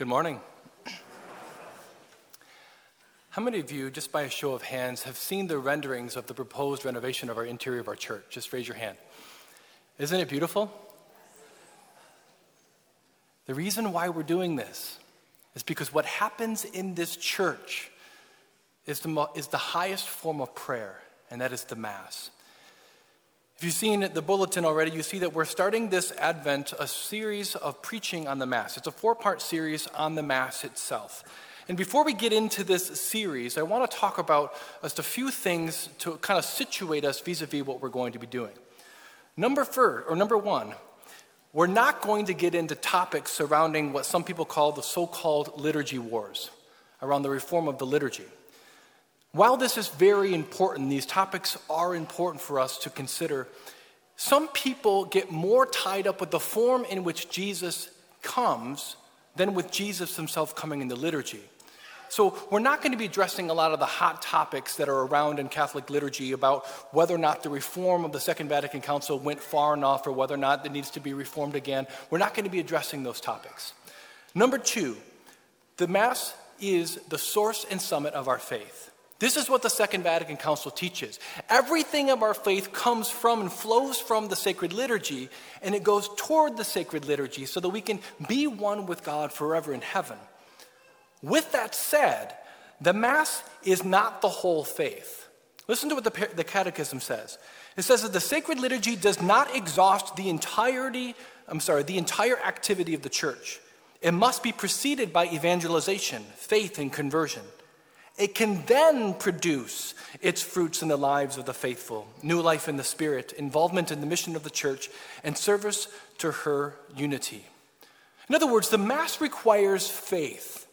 Good morning. How many of you, just by a show of hands, have seen the renderings of the proposed renovation of our interior of our church? Just raise your hand. Isn't it beautiful? The reason why we're doing this is because what happens in this church is the, mo- is the highest form of prayer, and that is the Mass. If you've seen the bulletin already, you see that we're starting this Advent a series of preaching on the Mass. It's a four part series on the Mass itself. And before we get into this series, I want to talk about just a few things to kind of situate us vis a vis what we're going to be doing. Number four, or number one, we're not going to get into topics surrounding what some people call the so called liturgy wars, around the reform of the liturgy. While this is very important, these topics are important for us to consider. Some people get more tied up with the form in which Jesus comes than with Jesus himself coming in the liturgy. So, we're not going to be addressing a lot of the hot topics that are around in Catholic liturgy about whether or not the reform of the Second Vatican Council went far enough or whether or not it needs to be reformed again. We're not going to be addressing those topics. Number two, the Mass is the source and summit of our faith. This is what the Second Vatican Council teaches. Everything of our faith comes from and flows from the sacred liturgy, and it goes toward the sacred liturgy so that we can be one with God forever in heaven. With that said, the Mass is not the whole faith. Listen to what the, the Catechism says. It says that the sacred liturgy does not exhaust the entirety, I'm sorry, the entire activity of the church. It must be preceded by evangelization, faith, and conversion. It can then produce its fruits in the lives of the faithful new life in the Spirit, involvement in the mission of the church, and service to her unity. In other words, the Mass requires faith.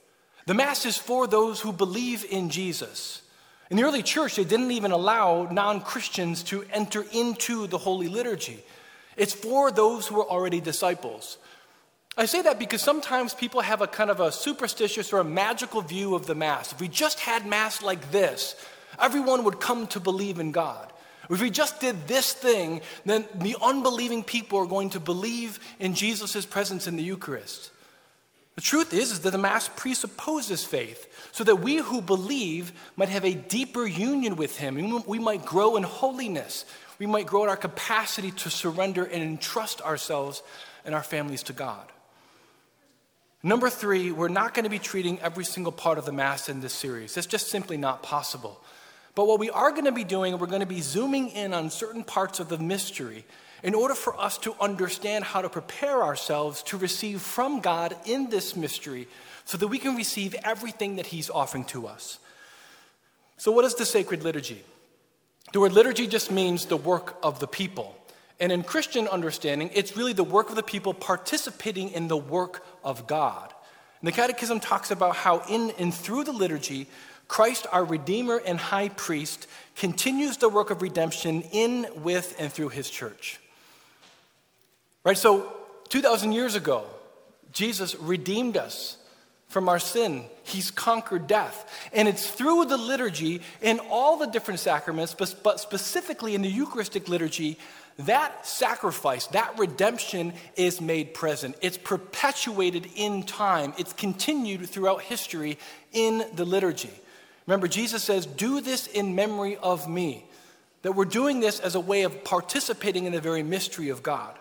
The Mass is for those who believe in Jesus. In the early church, they didn't even allow non Christians to enter into the Holy Liturgy. It's for those who are already disciples. I say that because sometimes people have a kind of a superstitious or a magical view of the Mass. If we just had Mass like this, everyone would come to believe in God. If we just did this thing, then the unbelieving people are going to believe in Jesus' presence in the Eucharist. The truth is, is that the Mass presupposes faith, so that we who believe might have a deeper union with Him. We might grow in holiness. We might grow in our capacity to surrender and entrust ourselves and our families to God. Number three, we're not going to be treating every single part of the Mass in this series. It's just simply not possible. But what we are going to be doing, we're going to be zooming in on certain parts of the mystery in order for us to understand how to prepare ourselves to receive from God in this mystery so that we can receive everything that He's offering to us. So, what is the sacred liturgy? The word liturgy just means the work of the people. And in Christian understanding, it's really the work of the people participating in the work of God. And the Catechism talks about how in and through the liturgy, Christ, our Redeemer and High Priest, continues the work of redemption in, with, and through his church. Right? So, 2,000 years ago, Jesus redeemed us from our sin. He's conquered death. And it's through the liturgy in all the different sacraments, but specifically in the Eucharistic liturgy, that sacrifice, that redemption is made present. It's perpetuated in time, it's continued throughout history in the liturgy. Remember, Jesus says, Do this in memory of me. That we're doing this as a way of participating in the very mystery of God.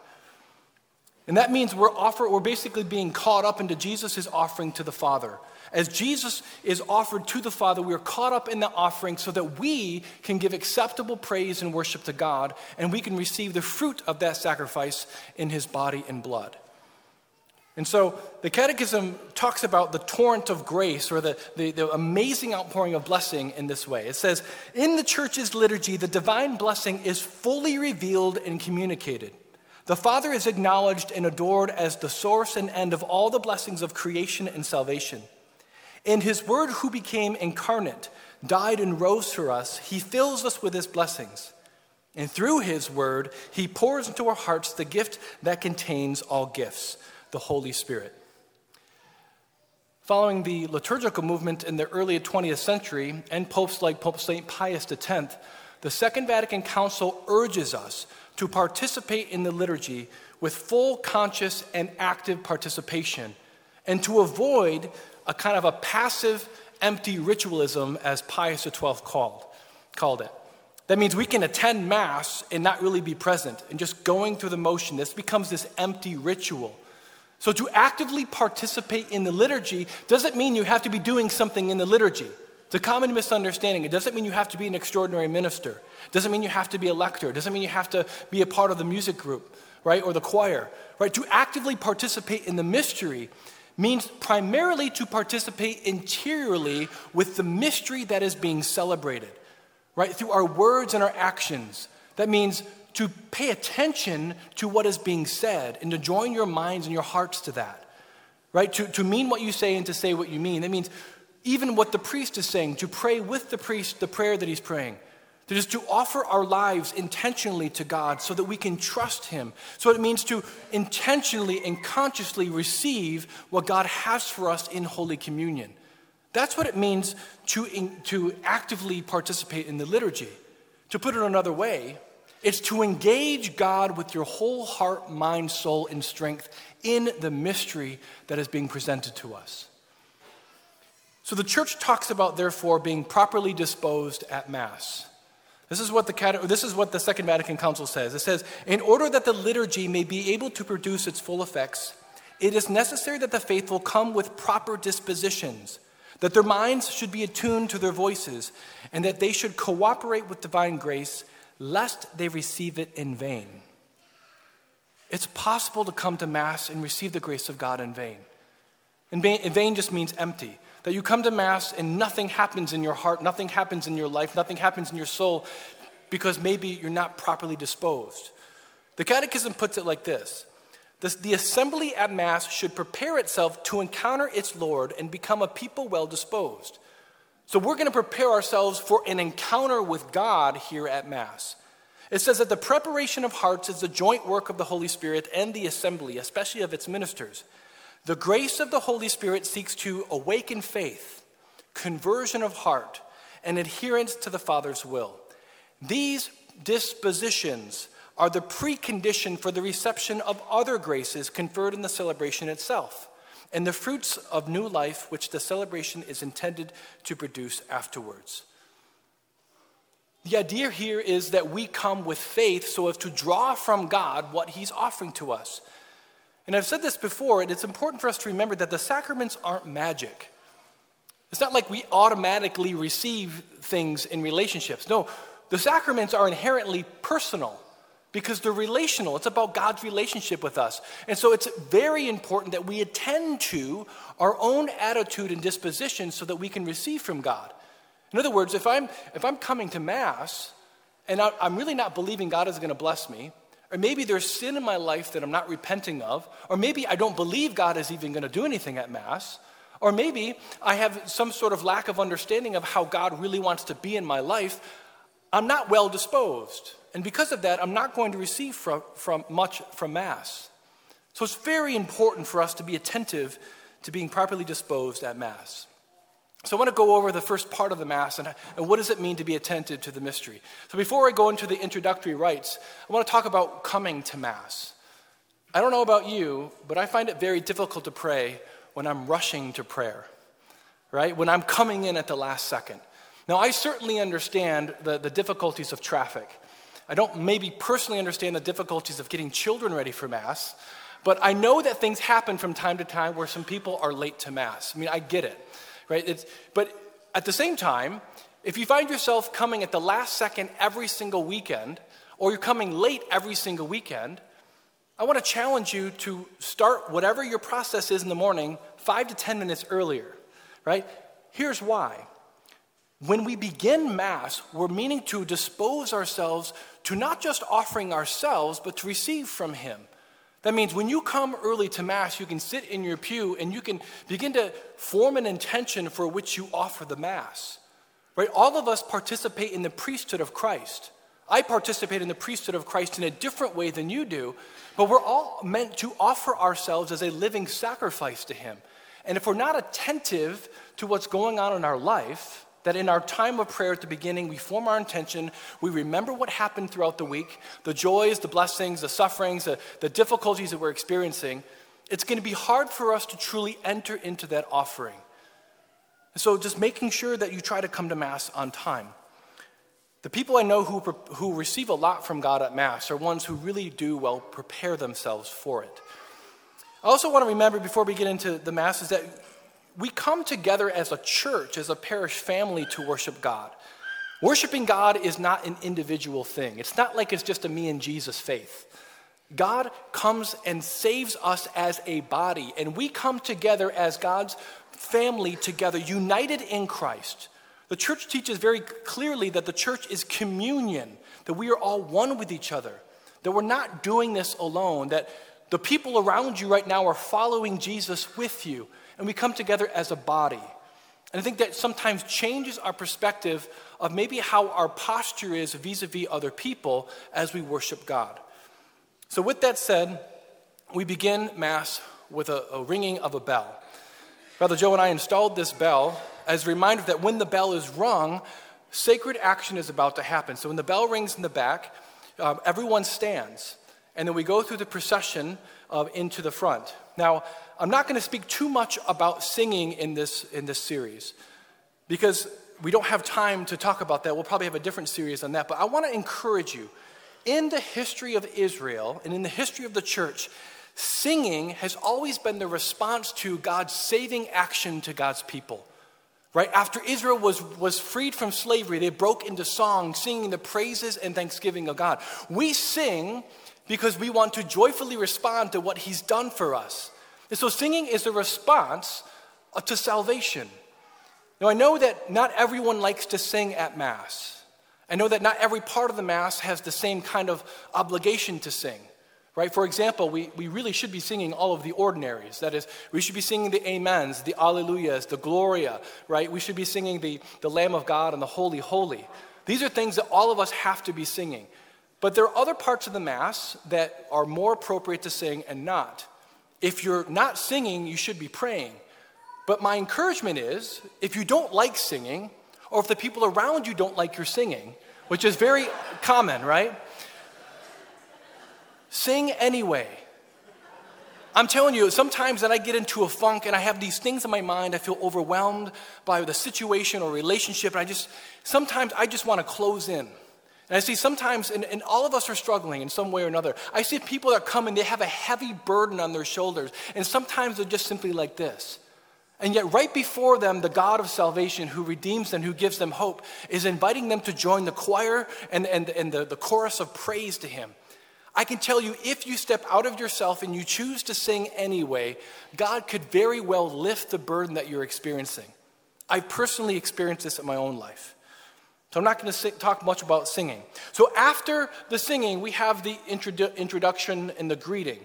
And that means we're, offer, we're basically being caught up into Jesus' offering to the Father. As Jesus is offered to the Father, we are caught up in the offering so that we can give acceptable praise and worship to God, and we can receive the fruit of that sacrifice in His body and blood. And so the Catechism talks about the torrent of grace or the, the, the, amazing outpouring of blessing in this way. It says, In the church's liturgy, the divine blessing is fully revealed and communicated. The Father is acknowledged and adored as the source and end of all the blessings of creation and salvation. In his word, who became incarnate, died and rose for us, he fills us with his blessings. And through his word, he pours into our hearts the gift that contains all gifts, the Holy Spirit. Following the liturgical movement in the early 20th century and popes like Pope St. Pius X, the Second Vatican Council urges us to participate in the liturgy with full conscious and active participation and to avoid a kind of a passive, empty ritualism, as Pius XII called, called it. That means we can attend Mass and not really be present and just going through the motion. This becomes this empty ritual. So, to actively participate in the liturgy doesn't mean you have to be doing something in the liturgy. It's a common misunderstanding. It doesn't mean you have to be an extraordinary minister. It doesn't mean you have to be a lector. It doesn't mean you have to be a part of the music group, right, or the choir, right? To actively participate in the mystery means primarily to participate interiorly with the mystery that is being celebrated, right? Through our words and our actions. That means to pay attention to what is being said and to join your minds and your hearts to that, right? To, to mean what you say and to say what you mean. That means even what the priest is saying, to pray with the priest the prayer that he's praying. That is to offer our lives intentionally to God so that we can trust Him. So it means to intentionally and consciously receive what God has for us in Holy Communion. That's what it means to, in, to actively participate in the liturgy. To put it another way, it's to engage God with your whole heart, mind, soul, and strength in the mystery that is being presented to us. So the church talks about, therefore, being properly disposed at Mass. This is, what the, this is what the Second Vatican Council says. It says, in order that the liturgy may be able to produce its full effects, it is necessary that the faithful come with proper dispositions, that their minds should be attuned to their voices, and that they should cooperate with divine grace, lest they receive it in vain. It's possible to come to Mass and receive the grace of God in vain. In vain, in vain just means empty. That you come to Mass and nothing happens in your heart, nothing happens in your life, nothing happens in your soul because maybe you're not properly disposed. The Catechism puts it like this The assembly at Mass should prepare itself to encounter its Lord and become a people well disposed. So we're going to prepare ourselves for an encounter with God here at Mass. It says that the preparation of hearts is the joint work of the Holy Spirit and the assembly, especially of its ministers. The grace of the Holy Spirit seeks to awaken faith, conversion of heart, and adherence to the Father's will. These dispositions are the precondition for the reception of other graces conferred in the celebration itself and the fruits of new life which the celebration is intended to produce afterwards. The idea here is that we come with faith so as to draw from God what He's offering to us. And I've said this before, and it's important for us to remember that the sacraments aren't magic. It's not like we automatically receive things in relationships. No, the sacraments are inherently personal because they're relational. It's about God's relationship with us. And so it's very important that we attend to our own attitude and disposition so that we can receive from God. In other words, if I'm, if I'm coming to Mass and I'm really not believing God is going to bless me, or maybe there's sin in my life that I'm not repenting of. Or maybe I don't believe God is even going to do anything at Mass. Or maybe I have some sort of lack of understanding of how God really wants to be in my life. I'm not well disposed. And because of that, I'm not going to receive from, from much from Mass. So it's very important for us to be attentive to being properly disposed at Mass. So I want to go over the first part of the Mass and, and, what does it mean to be attentive to the mystery. So before I go into the introductory rites, I want to talk about coming to Mass. I don't know about you, but I find it very difficult to pray when I'm rushing to prayer, right? When I'm coming in at the last second. Now, I certainly understand the, the difficulties of traffic. I don't maybe personally understand the difficulties of getting children ready for Mass, but I know that things happen from time to time where some people are late to Mass. I mean, I get it right? It's, but at the same time, if you find yourself coming at the last second every single weekend, or you're coming late every single weekend, I want to challenge you to start whatever your process is in the morning five to 10 minutes earlier, right? Here's why. When we begin Mass, we're meaning to dispose ourselves to not just offering ourselves, but to receive from Him. That means when you come early to Mass, you can sit in your pew and you can begin to form an intention for which you offer the Mass. Right? All of us participate in the priesthood of Christ. I participate in the priesthood of Christ in a different way than you do, but we're all meant to offer ourselves as a living sacrifice to Him. And if we're not attentive to what's going on in our life, that in our time of prayer at the beginning, we form our intention, we remember what happened throughout the week, the joys, the blessings, the sufferings, the, the difficulties that we're experiencing, it's going to be hard for us to truly enter into that offering. So just making sure that you try to come to Mass on time. The people I know who, who receive a lot from God at Mass are ones who really do well prepare themselves for it. I also want to remember before we get into the Mass is that we come together as a church, as a parish family to worship God. Worshiping God is not an individual thing, it's not like it's just a me and Jesus faith. God comes and saves us as a body, and we come together as God's family together, united in Christ. The church teaches very clearly that the church is communion, that we are all one with each other, that we're not doing this alone, that the people around you right now are following Jesus with you, and we come together as a body. And I think that sometimes changes our perspective of maybe how our posture is vis a vis other people as we worship God. So, with that said, we begin Mass with a, a ringing of a bell. Brother Joe and I installed this bell as a reminder that when the bell is rung, sacred action is about to happen. So when the bell rings in the back, um, everyone stands. And then we go through the procession uh, into the front. Now, I'm not going to speak too much about singing in this, in this series because we don't have time to talk about that. We'll probably have a different series on that. But I want to encourage you in the history of Israel and in the history of the church, singing has always been the response to God's saving action to God's people. Right? After Israel was, was freed from slavery, they broke into song, singing the praises and thanksgiving of God. We sing because we want to joyfully respond to what He's done for us. And so singing is a response uh, to salvation. Now, I know that not everyone likes to sing at Mass. I know that not every part of the Mass has the same kind of obligation to sing right? For example, we, we really should be singing all of the ordinaries. That is, we should be singing the amens, the alleluias, the gloria, right? We should be singing the, the Lamb of God and the Holy, Holy. These are things that all of us have to be singing. But there are other parts of the Mass that are more appropriate to sing and not. If you're not singing, you should be praying. But my encouragement is if you don't like singing, or if the people around you don't like your singing, which is very common, right? Sing anyway. I'm telling you, sometimes that I get into a funk and I have these things in my mind, I feel overwhelmed by the situation or relationship, and I just, sometimes I just want to close in. And I see sometimes, and, and, all of us are struggling in some way or another. I see people that come and they have a heavy burden on their shoulders, and sometimes they're just simply like this. And yet, right before them, the God of salvation who redeems them, who gives them hope, is inviting them to join the choir and, and, and the, the chorus of praise to Him. I can tell you, if you step out of yourself and you choose to sing anyway, God could very well lift the burden that you're experiencing. I've personally experienced this in my own life. So I'm not going to talk much about singing. So after the singing, we have the introdu- introduction and the greeting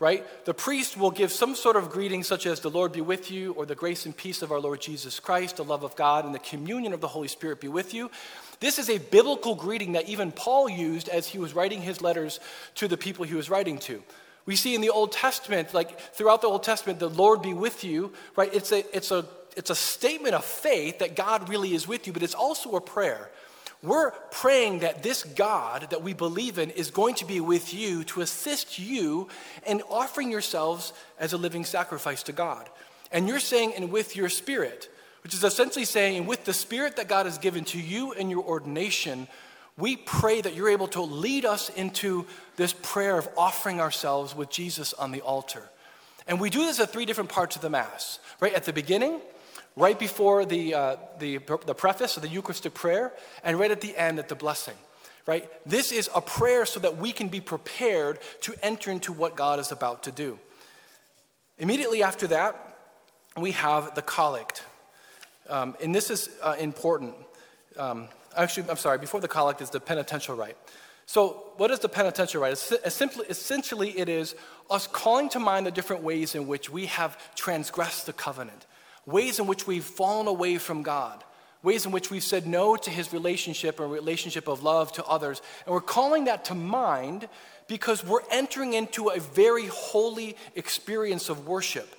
right? The priest will give some sort of greeting, such as the Lord be with you, or the grace and peace of our Lord Jesus Christ, the love of God, and the communion of the Holy Spirit be with you. This is a biblical greeting that even Paul used as he was writing his letters to the people he was writing to. We see in the Old Testament, like throughout the Old Testament, the Lord be with you, right? It's a, it's a, it's a statement of faith that God really is with you, but it's also a prayer. We're praying that this God that we believe in is going to be with you to assist you in offering yourselves as a living sacrifice to God. And you're saying, and with your spirit, which is essentially saying, and with the spirit that God has given to you in your ordination, we pray that you're able to lead us into this prayer of offering ourselves with Jesus on the altar. And we do this at three different parts of the Mass, right? At the beginning, right before the, uh, the, the preface of the Eucharistic prayer, and right at the end at the blessing. Right? This is a prayer so that we can be prepared to enter into what God is about to do. Immediately after that, we have the collect. Um, and this is uh, important. Um, actually, I'm sorry, before the collect is the penitential rite. So, what is the penitential rite? Simply, essentially, it is us calling to mind the different ways in which we have transgressed the covenant ways in which we've fallen away from God, ways in which we've said no to his relationship or relationship of love to others. And we're calling that to mind because we're entering into a very holy experience of worship.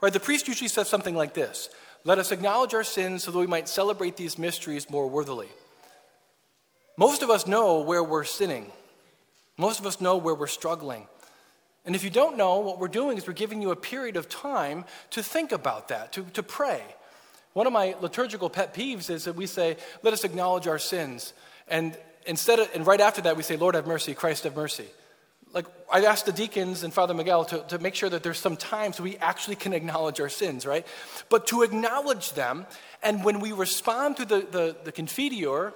Right? The priest usually says something like this Let us acknowledge our sins so that we might celebrate these mysteries more worthily. Most of us know where we're sinning, most of us know where we're struggling. And if you don't know, what we're doing is we're giving you a period of time to think about that, to, to pray. One of my liturgical pet peeves is that we say, let us acknowledge our sins. And instead of, and right after that, we say, Lord have mercy, Christ have mercy. Like, I've asked the deacons and Father Miguel to, to make sure that there's some time so we actually can acknowledge our sins, right? But to acknowledge them, and when we respond to the, the, the Confiteor,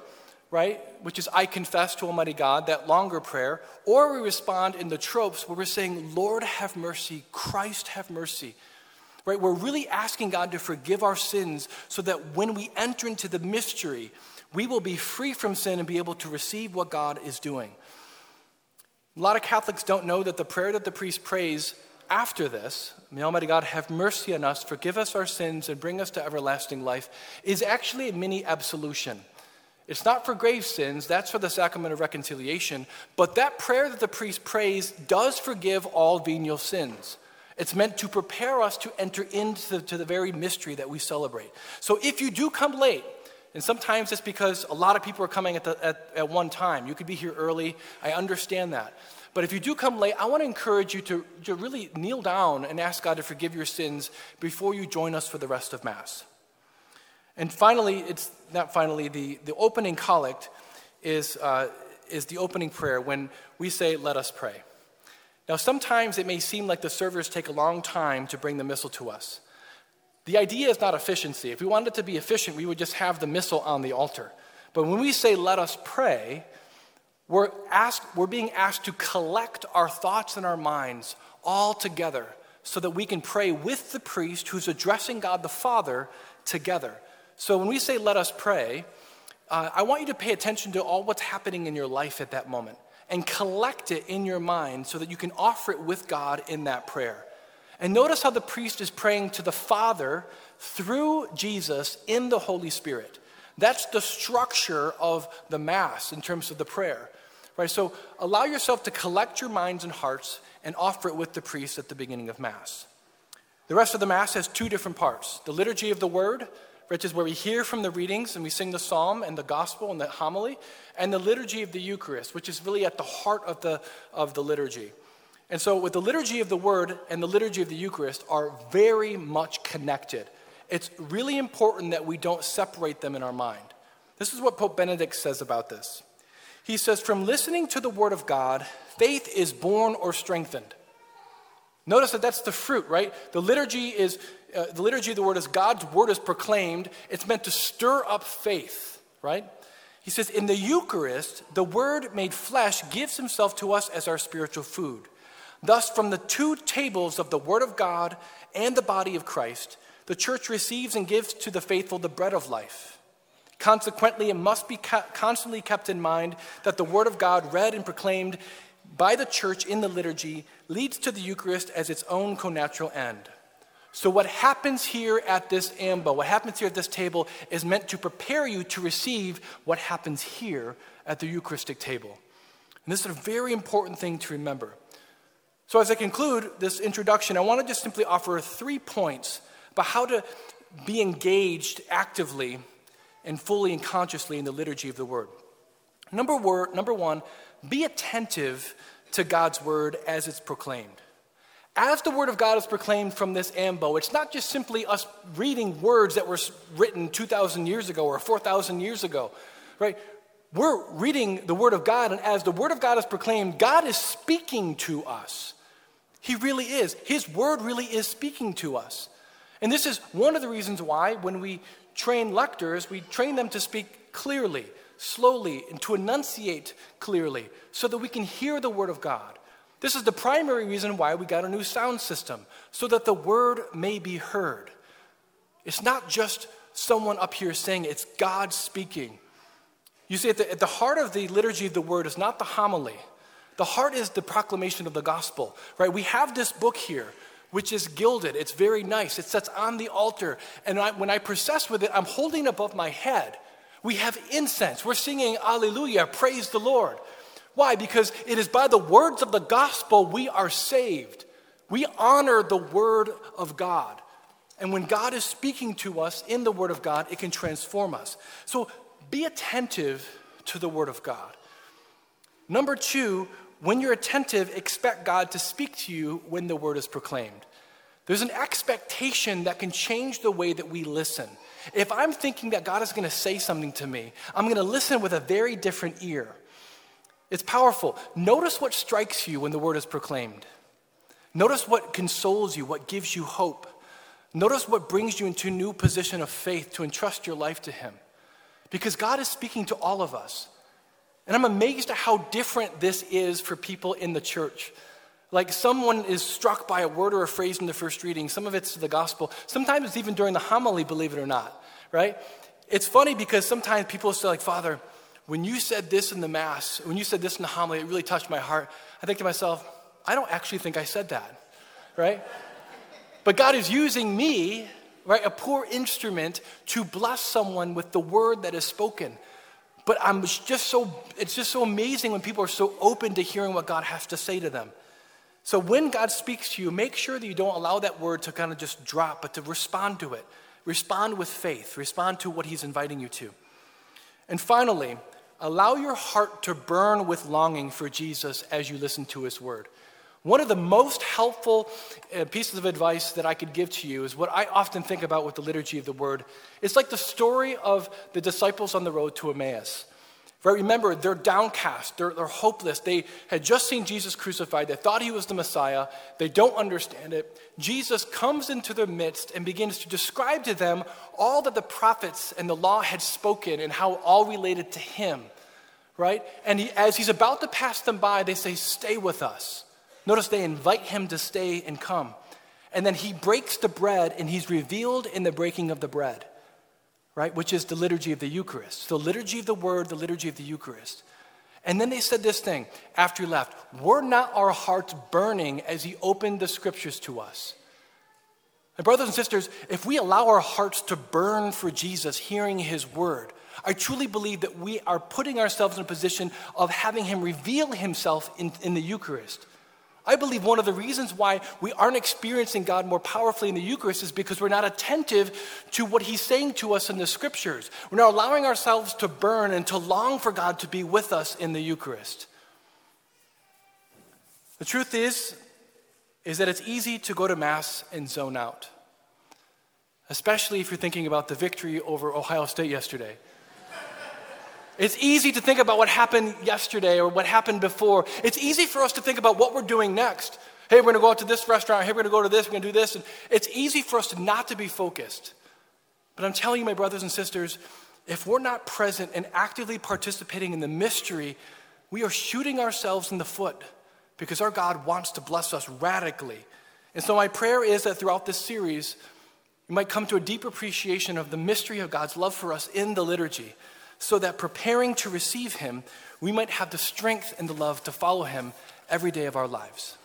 right, which is I confess to Almighty God, that longer prayer, or we respond in the tropes where we're saying, Lord have mercy, Christ have mercy. Right? We're really asking God to forgive our sins so that when we enter into the mystery, we will be free from sin and be able to receive what God is doing. A lot of Catholics don't know that the prayer that the priest prays after this, may Almighty God have mercy on us, forgive us our sins, and bring us to everlasting life, is actually a mini absolution. It's not for grave sins, that's for the sacrament of reconciliation. But that prayer that the priest prays does forgive all venial sins. It's meant to prepare us to enter into the, the very mystery that we celebrate. So if you do come late, and sometimes it's because a lot of people are coming at, the, at, at one time. You could be here early. I understand that. But if you do come late, I want to encourage you to, to really kneel down and ask God to forgive your sins before you join us for the rest of Mass. And finally, it's not finally, the, the opening collect is, uh, is the opening prayer when we say, Let us pray. Now, sometimes it may seem like the servers take a long time to bring the missal to us. The idea is not efficiency. If we wanted to be efficient, we would just have the missal on the altar. But when we say, let us pray, we're, asked, we're being asked to collect our thoughts and our minds all together so that we can pray with the priest who's addressing God the Father together. So when we say, let us pray, uh, I want you to pay attention to all what's happening in your life at that moment and collect it in your mind so that you can offer it with God in that prayer. And notice how the priest is praying to the Father through Jesus in the Holy Spirit. That's the structure of the Mass in terms of the prayer. Right? So allow yourself to collect your minds and hearts and offer it with the priest at the beginning of Mass. The rest of the Mass has two different parts the liturgy of the Word, which is where we hear from the readings and we sing the psalm and the gospel and the homily, and the liturgy of the Eucharist, which is really at the heart of the, of the liturgy. And so, with the liturgy of the word and the liturgy of the Eucharist are very much connected. It's really important that we don't separate them in our mind. This is what Pope Benedict says about this. He says, From listening to the word of God, faith is born or strengthened. Notice that that's the fruit, right? The liturgy is uh, the liturgy of the word is God's word is proclaimed. It's meant to stir up faith, right? He says, in the Eucharist, the word made flesh gives himself to us as our spiritual food. Thus, from the two tables of the Word of God and the body of Christ, the church receives and gives to the faithful the bread of life. Consequently, it must be constantly kept in mind that the Word of God, read and proclaimed by the church in the liturgy, leads to the Eucharist as its own connatural end. So, what happens here at this ambo, what happens here at this table, is meant to prepare you to receive what happens here at the Eucharistic table. And this is a very important thing to remember. So, as I conclude this introduction, I want to just simply offer three points about how to be engaged actively and fully and consciously in the liturgy of the Word. Number, word, number one, be attentive to God's Word as it's proclaimed. As the Word of God is proclaimed from this ambo, it's not just simply us reading words that were written 2,000 years ago or 4,000 years ago, right? We're reading the Word of God, and as the Word of God is proclaimed, God is speaking to us. He really is. His word really is speaking to us. And this is one of the reasons why, when we train lectors, we train them to speak clearly, slowly, and to enunciate clearly so that we can hear the word of God. This is the primary reason why we got a new sound system, so that the word may be heard. It's not just someone up here saying, it's God speaking. You see, at the, at the heart of the liturgy of the word is not the homily. The heart is the proclamation of the gospel, right? We have this book here, which is gilded. It's very nice. It sits on the altar. And I, when I process with it, I'm holding above my head. We have incense. We're singing Alleluia, praise the Lord. Why? Because it is by the words of the gospel we are saved. We honor the word of God. And when God is speaking to us in the word of God, it can transform us. So be attentive to the word of God. Number two, when you're attentive, expect God to speak to you when the word is proclaimed. There's an expectation that can change the way that we listen. If I'm thinking that God is going to say something to me, I'm going to listen with a very different ear. It's powerful. Notice what strikes you when the word is proclaimed. Notice what consoles you, what gives you hope. Notice what brings you into a new position of faith to entrust your life to Him. Because God is speaking to all of us. And I'm amazed at how different this is for people in the church. Like someone is struck by a word or a phrase in the first reading, some of it's the gospel, sometimes it's even during the homily, believe it or not, right? It's funny because sometimes people say, like, Father, when you said this in the Mass, when you said this in the homily, it really touched my heart. I think to myself, I don't actually think I said that, right? But God is using me, right, a poor instrument, to bless someone with the word that is spoken. But I'm just so, it's just so amazing when people are so open to hearing what God has to say to them. So when God speaks to you, make sure that you don't allow that word to kind of just drop, but to respond to it. Respond with faith, respond to what He's inviting you to. And finally, allow your heart to burn with longing for Jesus as you listen to His word. One of the most helpful uh, pieces of advice that I could give to you is what I often think about with the liturgy of the word. It's like the story of the disciples on the road to Emmaus. Right? Remember, they're downcast, they're, they're hopeless. They had just seen Jesus crucified, they thought he was the Messiah, they don't understand it. Jesus comes into their midst and begins to describe to them all that the prophets and the law had spoken and how all related to him. Right? And he, as he's about to pass them by, they say, Stay with us. Notice they invite him to stay and come. And then he breaks the bread and he's revealed in the breaking of the bread right? Which is the liturgy of the Eucharist. The liturgy of the Word, the liturgy of the Eucharist. And then they said this thing after he left Were not our hearts burning as he opened the scriptures to us? And, brothers and sisters, if we allow our hearts to burn for Jesus, hearing his word, I truly believe that we are putting ourselves in a position of having him reveal himself in, in the Eucharist. I believe one of the reasons why we aren't experiencing God more powerfully in the Eucharist is because we're not attentive to what He's saying to us in the Scriptures. We're not allowing ourselves to burn and to long for God to be with us in the Eucharist. The truth is, is that it's easy to go to Mass and zone out, especially if you're thinking about the victory over Ohio State yesterday. It's easy to think about what happened yesterday or what happened before. It's easy for us to think about what we're doing next. Hey, we're going to go out to this restaurant. Hey, we're going to go to this. We're going to do this. And it's easy for us to not to be focused. But I'm telling you, my brothers and sisters, if we're not present and actively participating in the mystery, we are shooting ourselves in the foot because our God wants to bless us radically. And so, my prayer is that throughout this series, you might come to a deep appreciation of the mystery of God's love for us in the liturgy so that preparing to receive him, we might have the strength and the love to follow him every day of our lives.